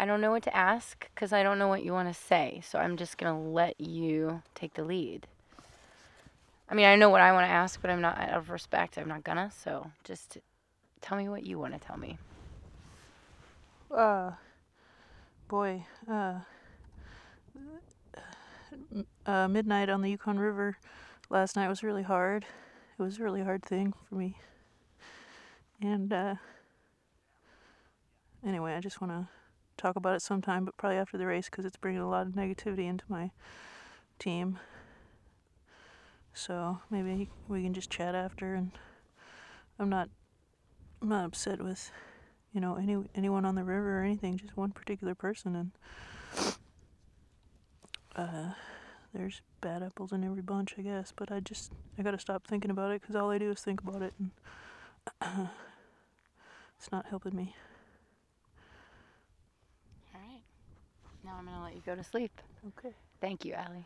I don't know what to ask because I don't know what you want to say. So I'm just gonna let you take the lead. I mean, I know what I want to ask, but I'm not out of respect. I'm not gonna. So just tell me what you want to tell me. Uh, boy, uh, uh, midnight on the Yukon River last night was really hard. It was a really hard thing for me. And, uh, anyway, I just want to talk about it sometime, but probably after the race because it's bringing a lot of negativity into my team. So maybe we can just chat after and I'm not I'm not upset with you know any anyone on the river or anything just one particular person and uh there's bad apples in every bunch i guess but i just i gotta stop thinking about it because all i do is think about it and it's not helping me All right. Now I'm gonna let you go to sleep. okay Thank you, Aliy.